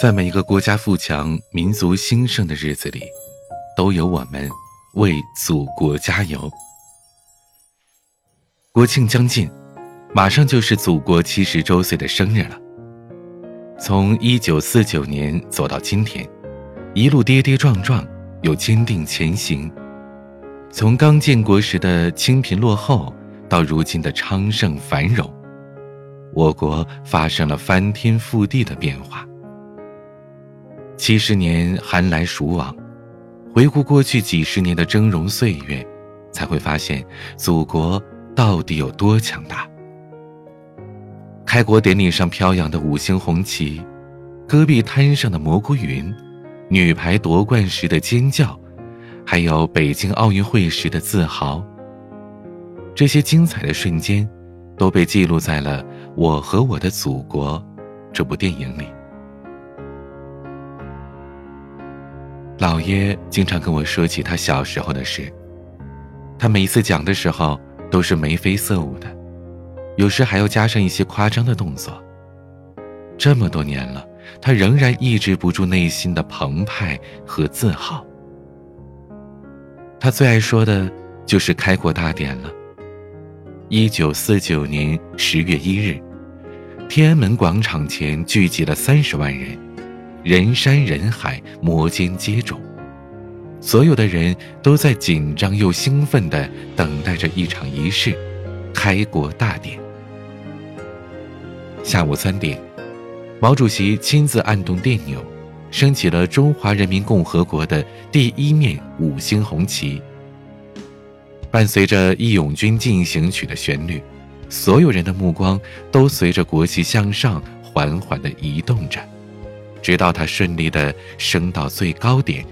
在每一个国家富强、民族兴盛的日子里，都有我们为祖国加油。国庆将近，马上就是祖国七十周岁的生日了。从一九四九年走到今天，一路跌跌撞撞，又坚定前行。从刚建国时的清贫落后，到如今的昌盛繁荣，我国发生了翻天覆地的变化。七十年寒来暑往，回顾过去几十年的峥嵘岁月，才会发现祖国到底有多强大。开国典礼上飘扬的五星红旗，戈壁滩上的蘑菇云，女排夺冠时的尖叫。还有北京奥运会时的自豪，这些精彩的瞬间，都被记录在了《我和我的祖国》这部电影里。姥爷经常跟我说起他小时候的事，他每次讲的时候都是眉飞色舞的，有时还要加上一些夸张的动作。这么多年了，他仍然抑制不住内心的澎湃和自豪。他最爱说的就是开国大典了。一九四九年十月一日，天安门广场前聚集了三十万人，人山人海，摩肩接踵，所有的人都在紧张又兴奋地等待着一场仪式——开国大典。下午三点，毛主席亲自按动电钮。升起了中华人民共和国的第一面五星红旗。伴随着《义勇军进行曲》的旋律，所有人的目光都随着国旗向上缓缓地移动着，直到它顺利地升到最高点，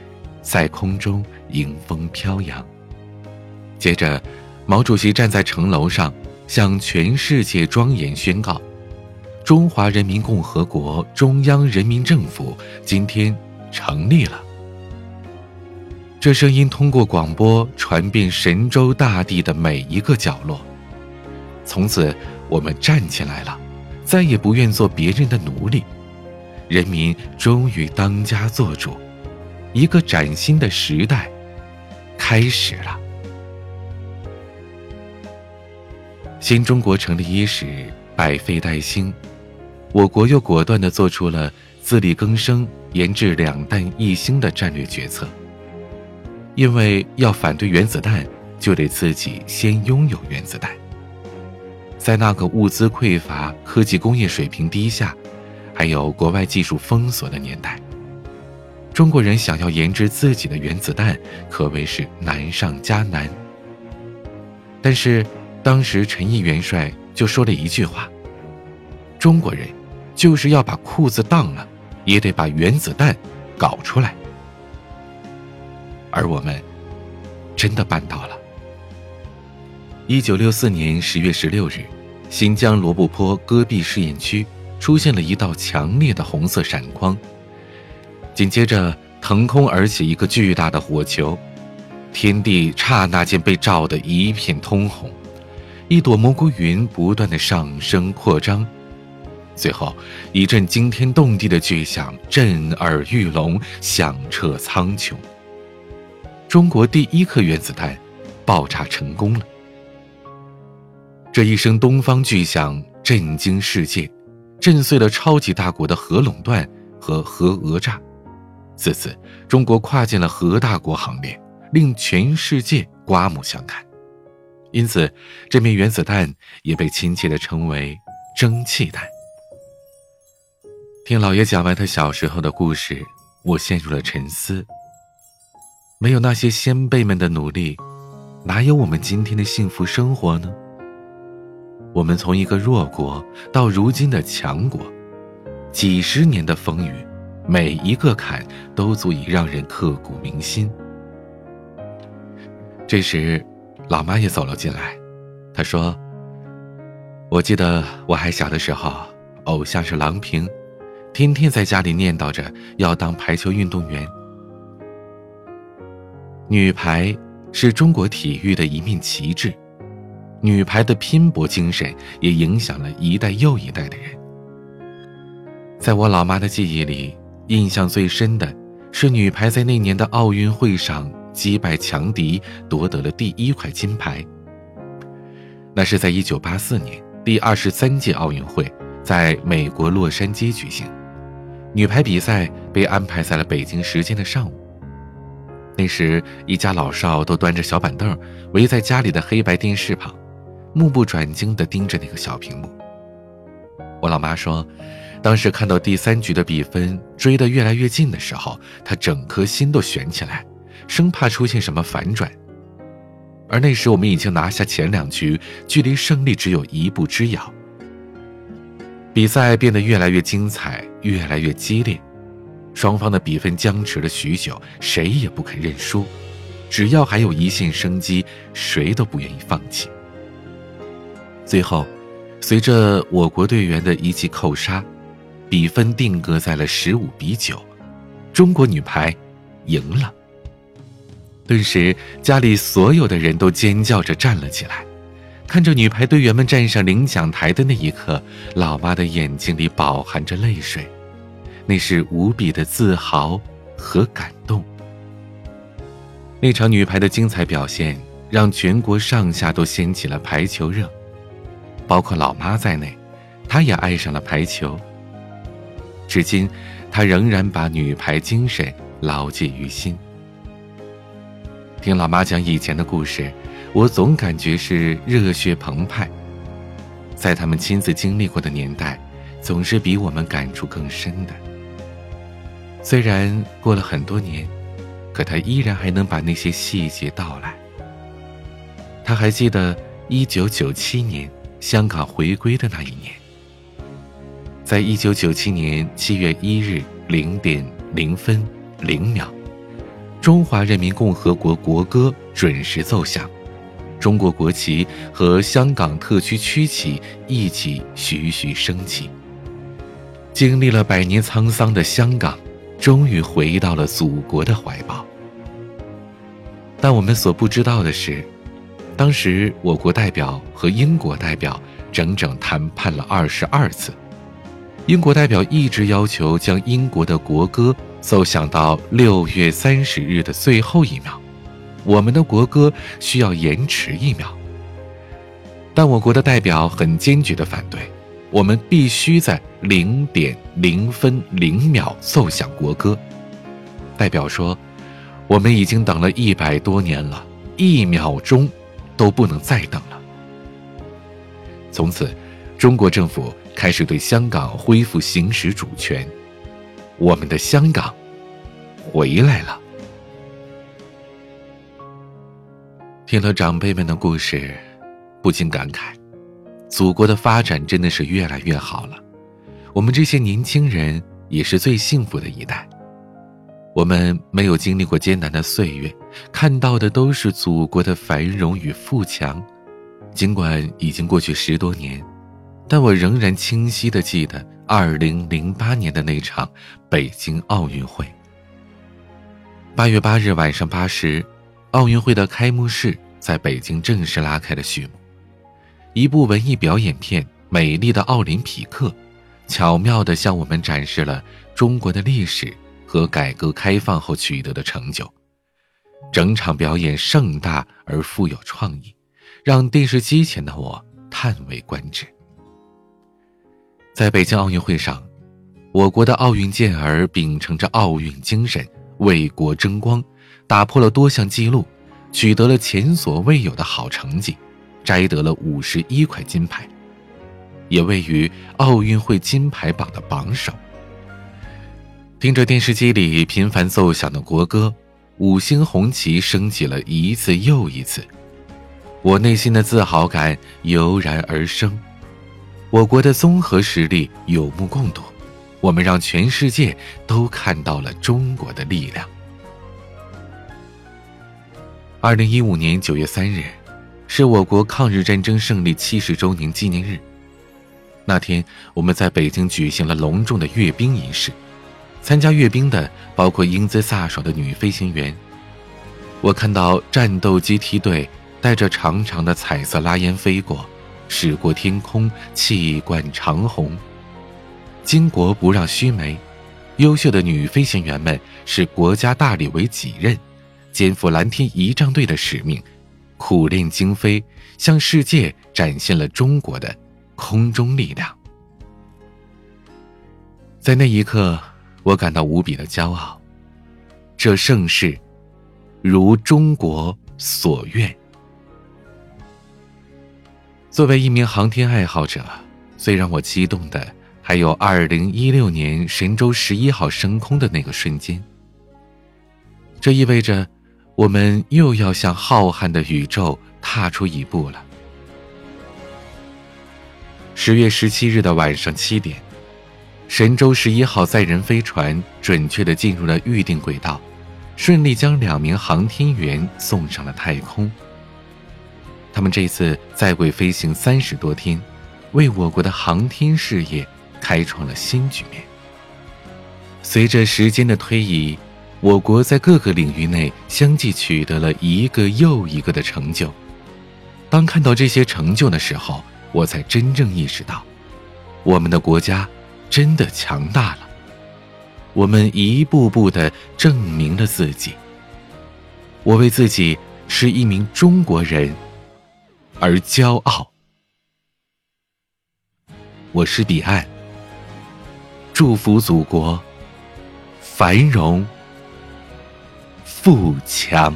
在空中迎风飘扬。接着，毛主席站在城楼上，向全世界庄严宣告。中华人民共和国中央人民政府今天成立了。这声音通过广播传遍神州大地的每一个角落。从此，我们站起来了，再也不愿做别人的奴隶。人民终于当家作主，一个崭新的时代开始了。新中国成立伊始，百废待兴。我国又果断地做出了自力更生、研制两弹一星的战略决策。因为要反对原子弹，就得自己先拥有原子弹。在那个物资匮乏、科技工业水平低下，还有国外技术封锁的年代，中国人想要研制自己的原子弹，可谓是难上加难。但是，当时陈毅元帅就说了一句话：“中国人。”就是要把裤子当了，也得把原子弹搞出来。而我们真的办到了。一九六四年十月十六日，新疆罗布泊戈壁试验区出现了一道强烈的红色闪光，紧接着腾空而起一个巨大的火球，天地刹那间被照得一片通红，一朵蘑菇云不断的上升扩张。最后，一阵惊天动地的巨响震耳欲聋，响彻苍穹。中国第一颗原子弹爆炸成功了。这一声东方巨响震惊世界，震碎了超级大国的核垄断和核讹诈。自此，中国跨进了核大国行列，令全世界刮目相看。因此，这枚原子弹也被亲切地称为“蒸汽弹”。听老爷讲完他小时候的故事，我陷入了沉思。没有那些先辈们的努力，哪有我们今天的幸福生活呢？我们从一个弱国到如今的强国，几十年的风雨，每一个坎都足以让人刻骨铭心。这时，老妈也走了进来，她说：“我记得我还小的时候，偶像是郎平。”天天在家里念叨着要当排球运动员。女排是中国体育的一面旗帜，女排的拼搏精神也影响了一代又一代的人。在我老妈的记忆里，印象最深的是女排在那年的奥运会上击败强敌，夺得了第一块金牌。那是在1984年第二十三届奥运会，在美国洛杉矶举行，女排比赛被安排在了北京时间的上午。那时，一家老少都端着小板凳，围在家里的黑白电视旁，目不转睛地盯着那个小屏幕。我老妈说，当时看到第三局的比分追得越来越近的时候，她整颗心都悬起来，生怕出现什么反转。而那时我们已经拿下前两局，距离胜利只有一步之遥。比赛变得越来越精彩，越来越激烈。双方的比分僵持了许久，谁也不肯认输。只要还有一线生机，谁都不愿意放弃。最后，随着我国队员的一记扣杀，比分定格在了十五比九，中国女排赢了。顿时，家里所有的人都尖叫着站了起来，看着女排队员们站上领奖台的那一刻，老妈的眼睛里饱含着泪水。那是无比的自豪和感动。那场女排的精彩表现，让全国上下都掀起了排球热，包括老妈在内，她也爱上了排球。至今，她仍然把女排精神牢记于心。听老妈讲以前的故事，我总感觉是热血澎湃。在他们亲自经历过的年代，总是比我们感触更深的。虽然过了很多年，可他依然还能把那些细节道来。他还记得一九九七年香港回归的那一年，在一九九七年七月一日零点零分零秒，中华人民共和国国歌准时奏响，中国国旗和香港特区区旗一起徐徐升起。经历了百年沧桑的香港。终于回到了祖国的怀抱，但我们所不知道的是，当时我国代表和英国代表整整谈判了二十二次，英国代表一直要求将英国的国歌奏响到六月三十日的最后一秒，我们的国歌需要延迟一秒，但我国的代表很坚决的反对。我们必须在零点零分零秒奏响国歌。代表说：“我们已经等了一百多年了，一秒钟都不能再等了。”从此，中国政府开始对香港恢复行使主权，我们的香港回来了。听了长辈们的故事，不禁感慨。祖国的发展真的是越来越好了，我们这些年轻人也是最幸福的一代。我们没有经历过艰难的岁月，看到的都是祖国的繁荣与富强。尽管已经过去十多年，但我仍然清晰的记得2008年的那场北京奥运会。八月八日晚上八时，奥运会的开幕式在北京正式拉开了序幕。一部文艺表演片《美丽的奥林匹克》，巧妙地向我们展示了中国的历史和改革开放后取得的成就。整场表演盛大而富有创意，让电视机前的我叹为观止。在北京奥运会上，我国的奥运健儿秉承着奥运精神，为国争光，打破了多项纪录，取得了前所未有的好成绩。摘得了五十一块金牌，也位于奥运会金牌榜的榜首。听着电视机里频繁奏响的国歌，五星红旗升起了一次又一次，我内心的自豪感油然而生。我国的综合实力有目共睹，我们让全世界都看到了中国的力量。二零一五年九月三日。是我国抗日战争胜利七十周年纪念日。那天，我们在北京举行了隆重的阅兵仪式。参加阅兵的包括英姿飒爽的女飞行员。我看到战斗机梯队带着长长的彩色拉烟飞过，驶过天空，气贯长虹。巾帼不让须眉，优秀的女飞行员们视国家大礼为己任，肩负蓝天仪仗队的使命，苦练精飞，向世界展现了中国的空中力量。在那一刻，我感到无比的骄傲。这盛世，如中国所愿。作为一名航天爱好者，最让我激动的。还有二零一六年神舟十一号升空的那个瞬间，这意味着我们又要向浩瀚的宇宙踏出一步了。十月十七日的晚上七点，神舟十一号载人飞船准确的进入了预定轨道，顺利将两名航天员送上了太空。他们这次在轨飞行三十多天，为我国的航天事业。开创了新局面。随着时间的推移，我国在各个领域内相继取得了一个又一个的成就。当看到这些成就的时候，我才真正意识到，我们的国家真的强大了。我们一步步的证明了自己。我为自己是一名中国人而骄傲。我是彼岸。祝福祖国繁荣富强。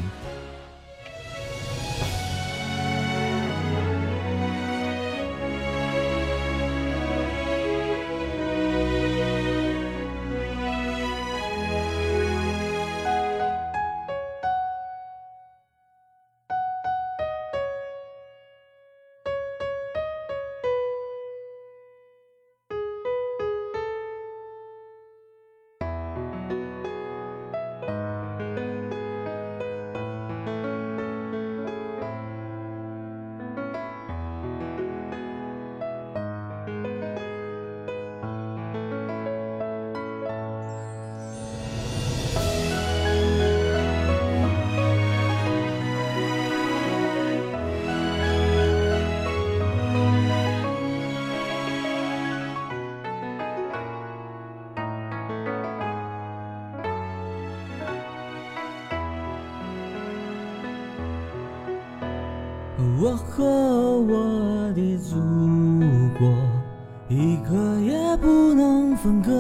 歌，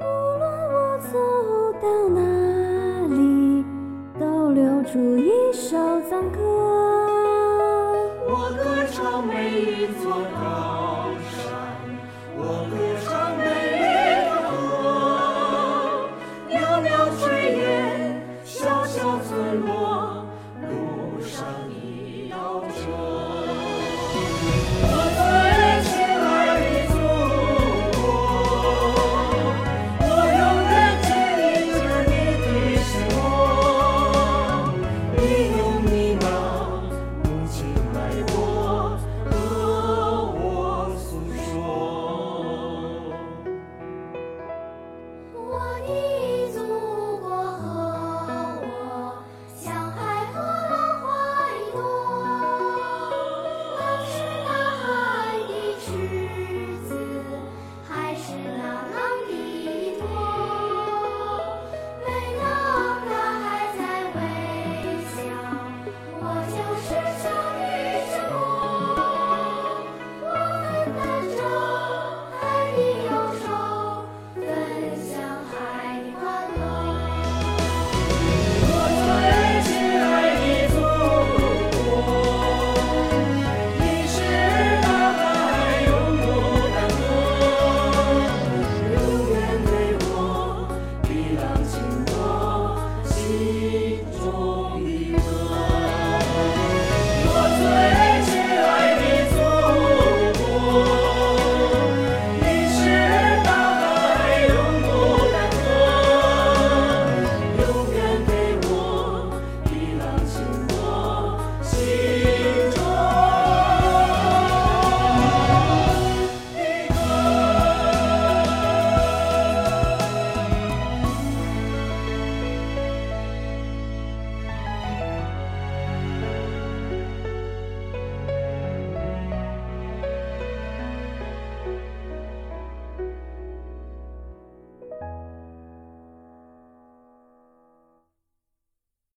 无论我走到哪里，都留住一首赞歌。